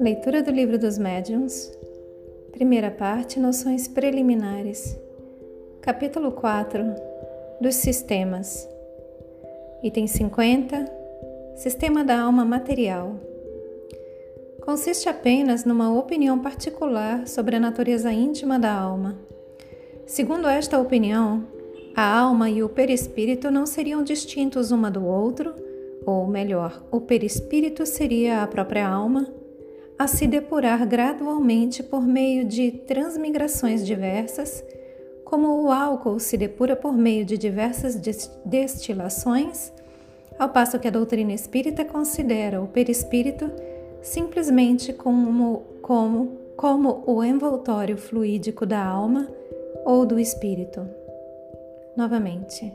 Leitura do Livro dos Médiuns, primeira parte Noções Preliminares, capítulo 4 dos Sistemas, item 50 Sistema da Alma Material. Consiste apenas numa opinião particular sobre a natureza íntima da alma. Segundo esta opinião, a alma e o perispírito não seriam distintos uma do outro, ou melhor, o perispírito seria a própria alma a se depurar gradualmente por meio de transmigrações diversas, como o álcool se depura por meio de diversas destilações, ao passo que a doutrina espírita considera o perispírito simplesmente como, como, como o envoltório fluídico da alma ou do espírito. Novamente.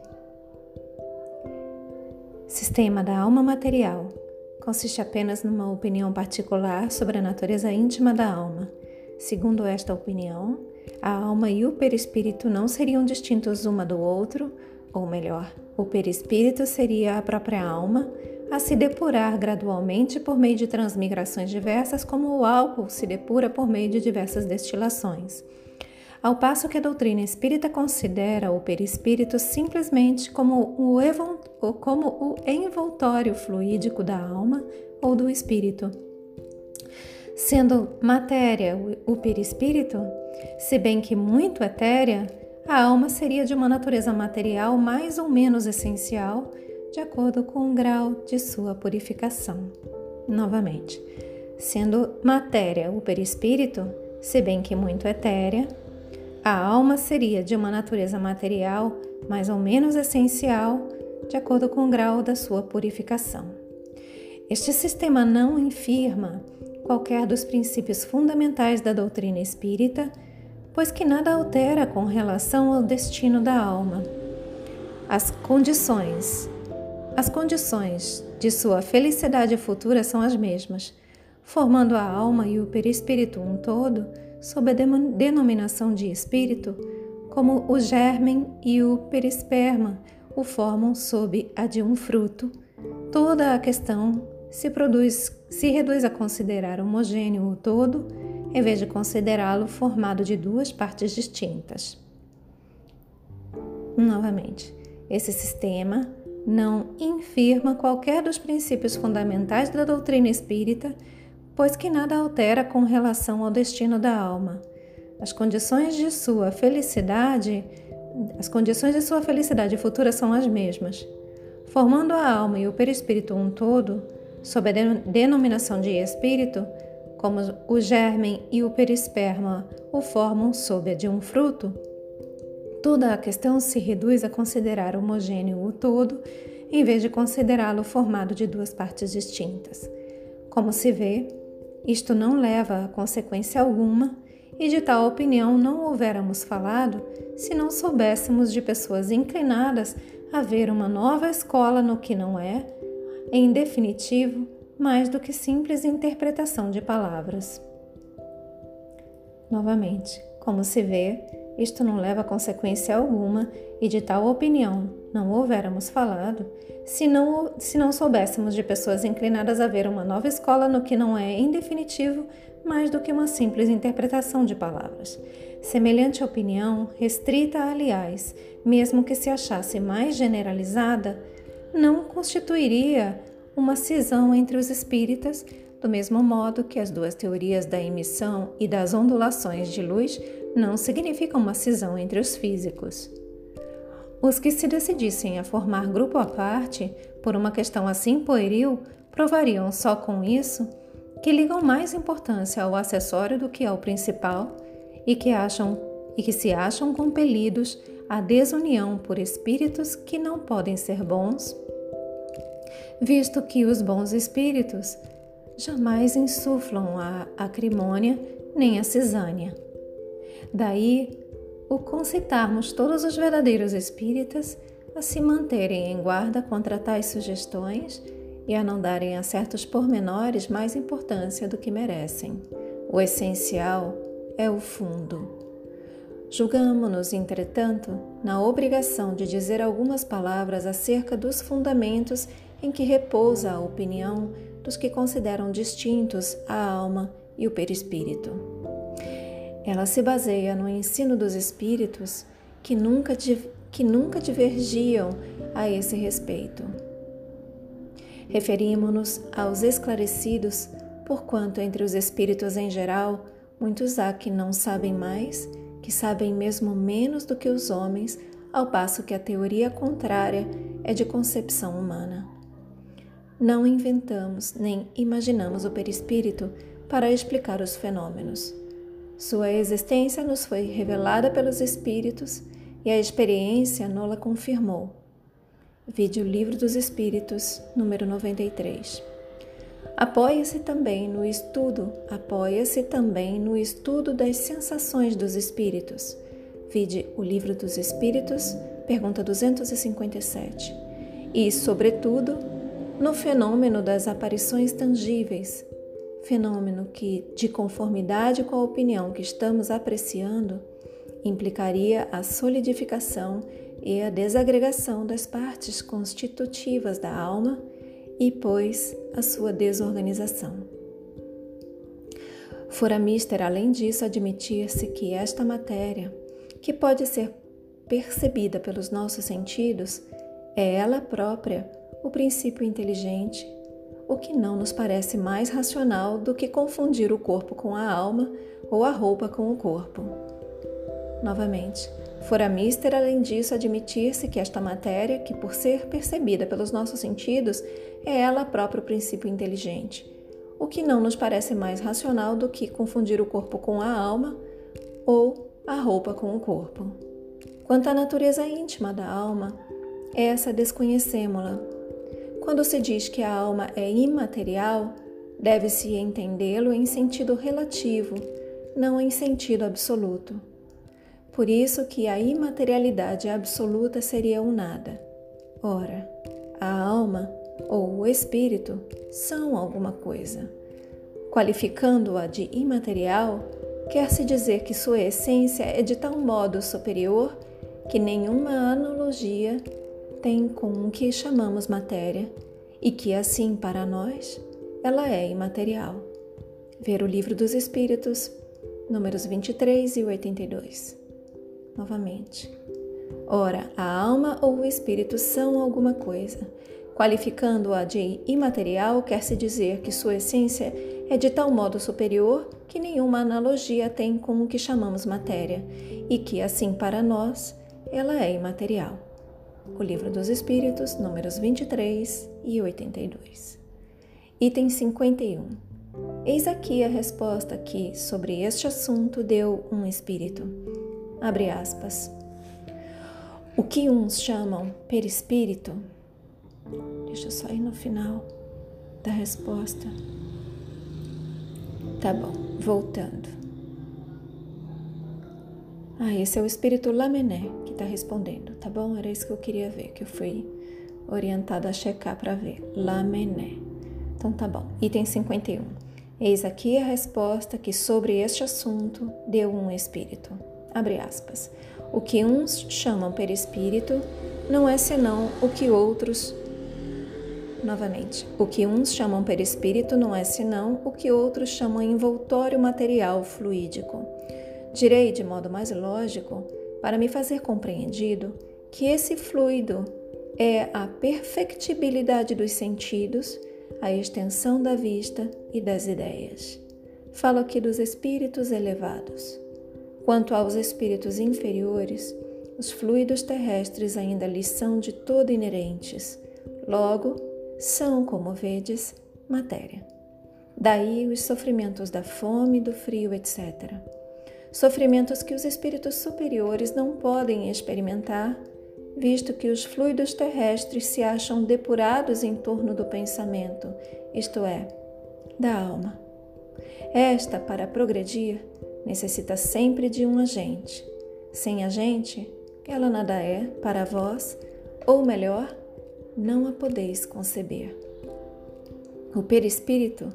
Sistema da alma material consiste apenas numa opinião particular sobre a natureza íntima da alma. Segundo esta opinião, a alma e o perispírito não seriam distintos uma do outro, ou melhor, o perispírito seria a própria alma a se depurar gradualmente por meio de transmigrações diversas, como o álcool se depura por meio de diversas destilações ao passo que a doutrina espírita considera o perispírito simplesmente como o, como o envoltório fluídico da alma ou do espírito. Sendo matéria o perispírito, se bem que muito etérea, a alma seria de uma natureza material mais ou menos essencial, de acordo com o grau de sua purificação. Novamente, sendo matéria o perispírito, se bem que muito etérea, a alma seria de uma natureza material mais ou menos essencial, de acordo com o grau da sua purificação. Este sistema não infirma qualquer dos princípios fundamentais da doutrina espírita, pois que nada altera com relação ao destino da alma. As condições, as condições de sua felicidade futura são as mesmas, formando a alma e o perispírito um todo sob a denominação de espírito, como o germen e o perisperma o formam sob a de um fruto. Toda a questão se, produz, se reduz a considerar homogêneo o todo, em vez de considerá-lo formado de duas partes distintas. Novamente, esse sistema não infirma qualquer dos princípios fundamentais da doutrina espírita pois que nada altera com relação ao destino da alma. As condições de sua felicidade, as condições de sua felicidade futura são as mesmas. Formando a alma e o perispírito um todo, sob a denominação de espírito, como o germen e o perisperma o formam sob a de um fruto, toda a questão se reduz a considerar homogêneo o todo, em vez de considerá-lo formado de duas partes distintas. Como se vê, isto não leva a consequência alguma, e de tal opinião não houvéramos falado se não soubéssemos de pessoas inclinadas a ver uma nova escola no que não é, em definitivo, mais do que simples interpretação de palavras. Novamente, como se vê, isto não leva a consequência alguma, e de tal opinião não houvéramos falado, se não, se não soubéssemos de pessoas inclinadas a ver uma nova escola no que não é, em definitivo, mais do que uma simples interpretação de palavras. Semelhante opinião, restrita, aliás, mesmo que se achasse mais generalizada, não constituiria uma cisão entre os espíritas, do mesmo modo que as duas teorias da emissão e das ondulações de luz não significa uma cisão entre os físicos. Os que se decidissem a formar grupo à parte por uma questão assim pueril provariam só com isso que ligam mais importância ao acessório do que ao principal e que acham e que se acham compelidos à desunião por espíritos que não podem ser bons, visto que os bons espíritos jamais insuflam a acrimônia nem a cisânia. Daí o concitarmos todos os verdadeiros espíritas a se manterem em guarda contra tais sugestões e a não darem a certos pormenores mais importância do que merecem. O essencial é o fundo. Julgamo-nos, entretanto, na obrigação de dizer algumas palavras acerca dos fundamentos em que repousa a opinião dos que consideram distintos a alma e o perispírito. Ela se baseia no ensino dos espíritos que nunca, que nunca divergiam a esse respeito. Referimos-nos aos esclarecidos, porquanto entre os espíritos em geral, muitos há que não sabem mais que sabem mesmo menos do que os homens, ao passo que a teoria contrária é de concepção humana. Não inventamos nem imaginamos o perispírito para explicar os fenômenos. Sua existência nos foi revelada pelos espíritos e a experiência nola confirmou. Vide o Livro dos Espíritos, número 93. Apoia-se também no estudo, apoia-se também no estudo das sensações dos espíritos. Vide o Livro dos Espíritos, pergunta 257. E, sobretudo, no fenômeno das aparições tangíveis, fenômeno que, de conformidade com a opinião que estamos apreciando, implicaria a solidificação e a desagregação das partes constitutivas da alma e, pois, a sua desorganização. Fora mister, além disso, admitir-se que esta matéria, que pode ser percebida pelos nossos sentidos, é ela própria o princípio inteligente, o que não nos parece mais racional do que confundir o corpo com a alma ou a roupa com o corpo. Novamente, Fora mister, além disso, admitir-se que esta matéria, que por ser percebida pelos nossos sentidos, é ela própria o princípio inteligente, o que não nos parece mais racional do que confundir o corpo com a alma ou a roupa com o corpo. Quanto à natureza íntima da alma, essa desconhecemos-la. Quando se diz que a alma é imaterial, deve-se entendê-lo em sentido relativo, não em sentido absoluto. Por isso que a imaterialidade absoluta seria o nada. Ora, a alma ou o espírito são alguma coisa. Qualificando-a de imaterial, quer-se dizer que sua essência é de tal modo superior que nenhuma analogia tem com o que chamamos matéria e que, assim, para nós, ela é imaterial. Ver o Livro dos Espíritos, números 23 e 82 novamente. Ora, a alma ou o espírito são alguma coisa. Qualificando-a de imaterial, quer-se dizer que sua essência é de tal modo superior que nenhuma analogia tem com o que chamamos matéria, e que, assim, para nós, ela é imaterial. O Livro dos Espíritos, números 23 e 82. Item 51. Eis aqui a resposta que, sobre este assunto, deu um espírito. Abre aspas. O que uns chamam perispírito, deixa eu só ir no final da resposta. Tá bom, voltando. Ah, esse é o espírito Lamené está respondendo, tá bom? Era isso que eu queria ver, que eu fui orientada a checar para ver. Lamené. Então tá bom. Item 51. Eis aqui a resposta que sobre este assunto deu um espírito abre aspas, o que uns chamam perispírito não é senão o que outros novamente, o que uns chamam perispírito não é senão o que outros chamam envoltório material fluídico. Direi de modo mais lógico, para me fazer compreendido, que esse fluido é a perfectibilidade dos sentidos, a extensão da vista e das ideias. Falo aqui dos espíritos elevados. Quanto aos espíritos inferiores, os fluidos terrestres ainda lhes são de todo inerentes, logo, são, como vedes, matéria. Daí os sofrimentos da fome, do frio, etc. Sofrimentos que os espíritos superiores não podem experimentar, visto que os fluidos terrestres se acham depurados em torno do pensamento, isto é, da alma. Esta, para progredir, necessita sempre de um agente. Sem agente, ela nada é para vós, ou melhor, não a podeis conceber. O perispírito,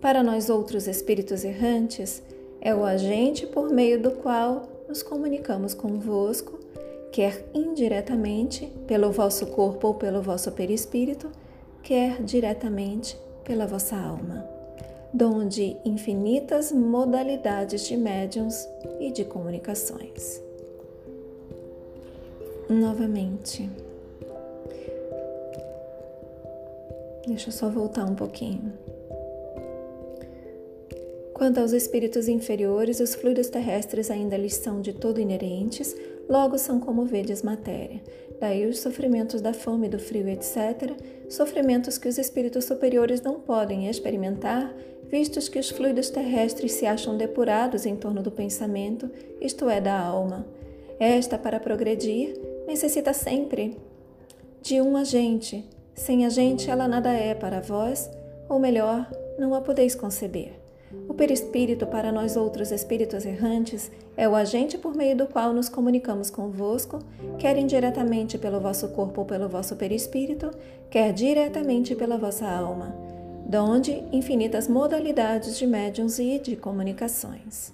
para nós outros espíritos errantes, é o agente por meio do qual nos comunicamos convosco, quer indiretamente pelo vosso corpo ou pelo vosso perispírito, quer diretamente pela vossa alma, donde infinitas modalidades de médiums e de comunicações. Novamente. Deixa eu só voltar um pouquinho. Quanto aos espíritos inferiores, os fluidos terrestres ainda lhes são de todo inerentes, logo são como vedes matéria. Daí os sofrimentos da fome, do frio, etc., sofrimentos que os espíritos superiores não podem experimentar, vistos que os fluidos terrestres se acham depurados em torno do pensamento, isto é, da alma. Esta, para progredir, necessita sempre de um agente. Sem agente, ela nada é para vós, ou melhor, não a podeis conceber. O perispírito, para nós outros espíritos errantes, é o agente por meio do qual nos comunicamos convosco, quer indiretamente pelo vosso corpo ou pelo vosso perispírito, quer diretamente pela vossa alma, donde infinitas modalidades de médiums e de comunicações.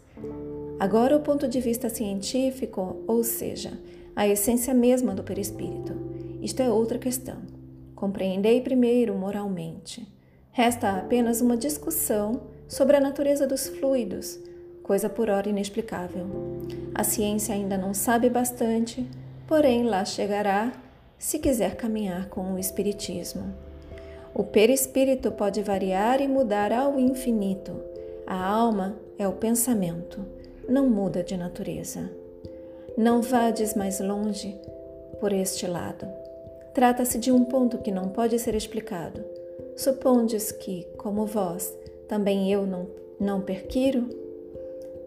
Agora, o ponto de vista científico, ou seja, a essência mesma do perispírito. Isto é outra questão. Compreendei primeiro moralmente. Resta apenas uma discussão sobre a natureza dos fluidos, coisa por ora inexplicável. A ciência ainda não sabe bastante, porém lá chegará se quiser caminhar com o Espiritismo. O perispírito pode variar e mudar ao infinito. A alma é o pensamento, não muda de natureza. Não vades mais longe por este lado. Trata-se de um ponto que não pode ser explicado. Supondes que, como vós, também eu não, não perquiro?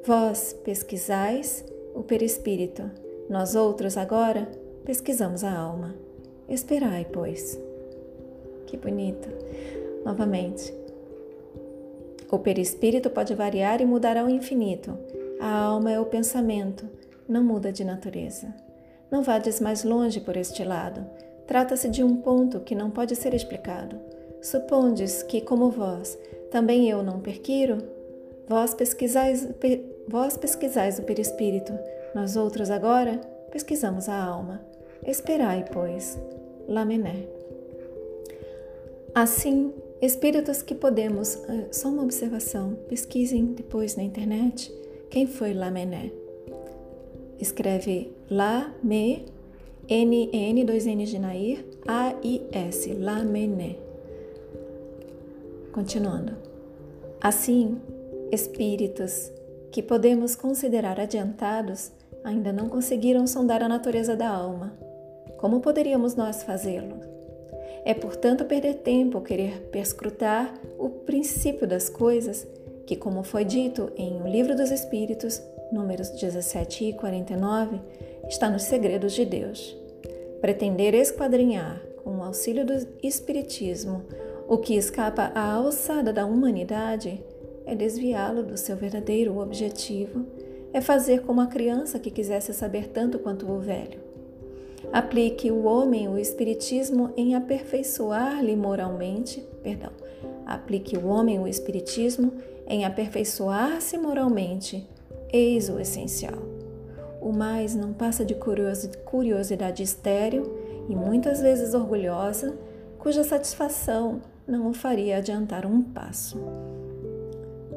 Vós pesquisais o perispírito, nós outros agora pesquisamos a alma. Esperai, pois. Que bonito. Novamente. O perispírito pode variar e mudar ao infinito. A alma é o pensamento, não muda de natureza. Não vades mais longe por este lado. Trata-se de um ponto que não pode ser explicado. Supondes que, como vós, também eu não perquiro? Vós pesquisais, pe, vós pesquisais o perispírito, nós outros agora pesquisamos a alma. Esperai, pois. Lamené. Assim, espíritos que podemos. Ah, só uma observação, pesquisem depois na internet quem foi Lamené. Escreve Lame, N-N, dois N de Nair, A-I-S, Lamené. Continuando. Assim, espíritos que podemos considerar adiantados ainda não conseguiram sondar a natureza da alma. Como poderíamos nós fazê-lo? É, portanto, perder tempo querer perscrutar o princípio das coisas, que, como foi dito em O Livro dos Espíritos, números 17 e 49, está nos segredos de Deus. Pretender esquadrinhar, com o auxílio do Espiritismo, o que escapa à alçada da humanidade é desviá-lo do seu verdadeiro objetivo, é fazer como a criança que quisesse saber tanto quanto o velho. Aplique o homem o espiritismo em aperfeiçoar-lhe moralmente, perdão, aplique o homem o espiritismo em aperfeiçoar-se moralmente, eis o essencial. O mais não passa de curiosidade estéril e muitas vezes orgulhosa, cuja satisfação não o faria adiantar um passo.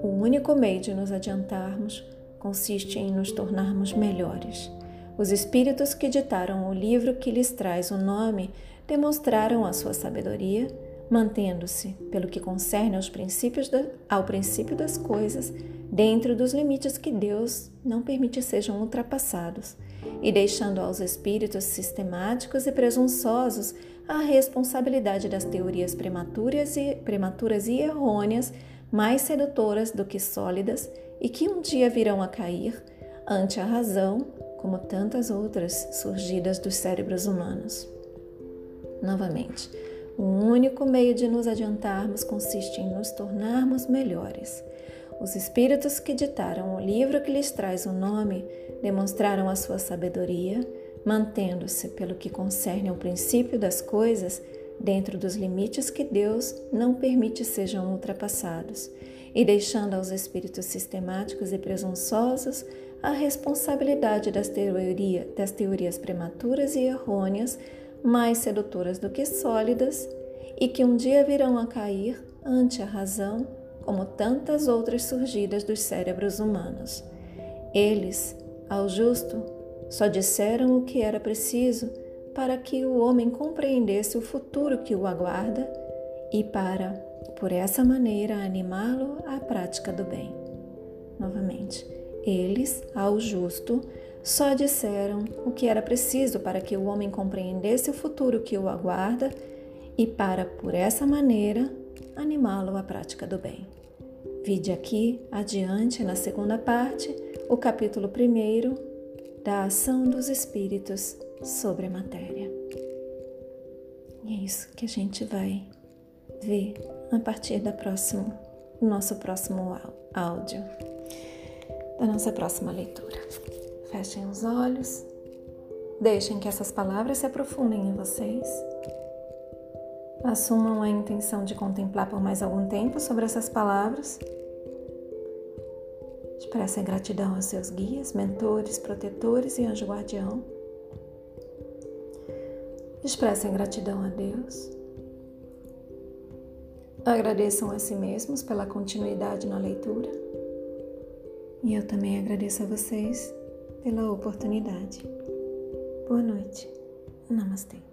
O único meio de nos adiantarmos consiste em nos tornarmos melhores. Os espíritos que ditaram o livro que lhes traz o nome demonstraram a sua sabedoria, mantendo-se, pelo que concerne aos princípios ao princípio das coisas, dentro dos limites que Deus não permite sejam ultrapassados, e deixando aos espíritos sistemáticos e presunçosos a responsabilidade das teorias prematuras e, prematuras e errôneas, mais sedutoras do que sólidas e que um dia virão a cair ante a razão, como tantas outras surgidas dos cérebros humanos. Novamente, o único meio de nos adiantarmos consiste em nos tornarmos melhores. Os espíritos que ditaram o livro que lhes traz o nome demonstraram a sua sabedoria mantendo-se, pelo que concerne ao princípio das coisas, dentro dos limites que Deus não permite sejam ultrapassados, e deixando aos espíritos sistemáticos e presunçosos a responsabilidade das, teoria, das teorias prematuras e errôneas, mais sedutoras do que sólidas, e que um dia virão a cair ante a razão, como tantas outras surgidas dos cérebros humanos. Eles, ao justo, só disseram o que era preciso para que o homem compreendesse o futuro que o aguarda e para, por essa maneira, animá-lo à prática do bem. Novamente, eles, ao justo, só disseram o que era preciso para que o homem compreendesse o futuro que o aguarda e para, por essa maneira, animá-lo à prática do bem. Vide aqui, adiante, na segunda parte, o capítulo 1 da ação dos espíritos sobre a matéria. E é isso que a gente vai ver a partir da próxima, do nosso próximo áudio, da nossa próxima leitura. Fechem os olhos, deixem que essas palavras se aprofundem em vocês. Assumam a intenção de contemplar por mais algum tempo sobre essas palavras. Expressem gratidão aos seus guias, mentores, protetores e anjo guardião. Expressem gratidão a Deus. Agradeçam a si mesmos pela continuidade na leitura. E eu também agradeço a vocês pela oportunidade. Boa noite. Namastê.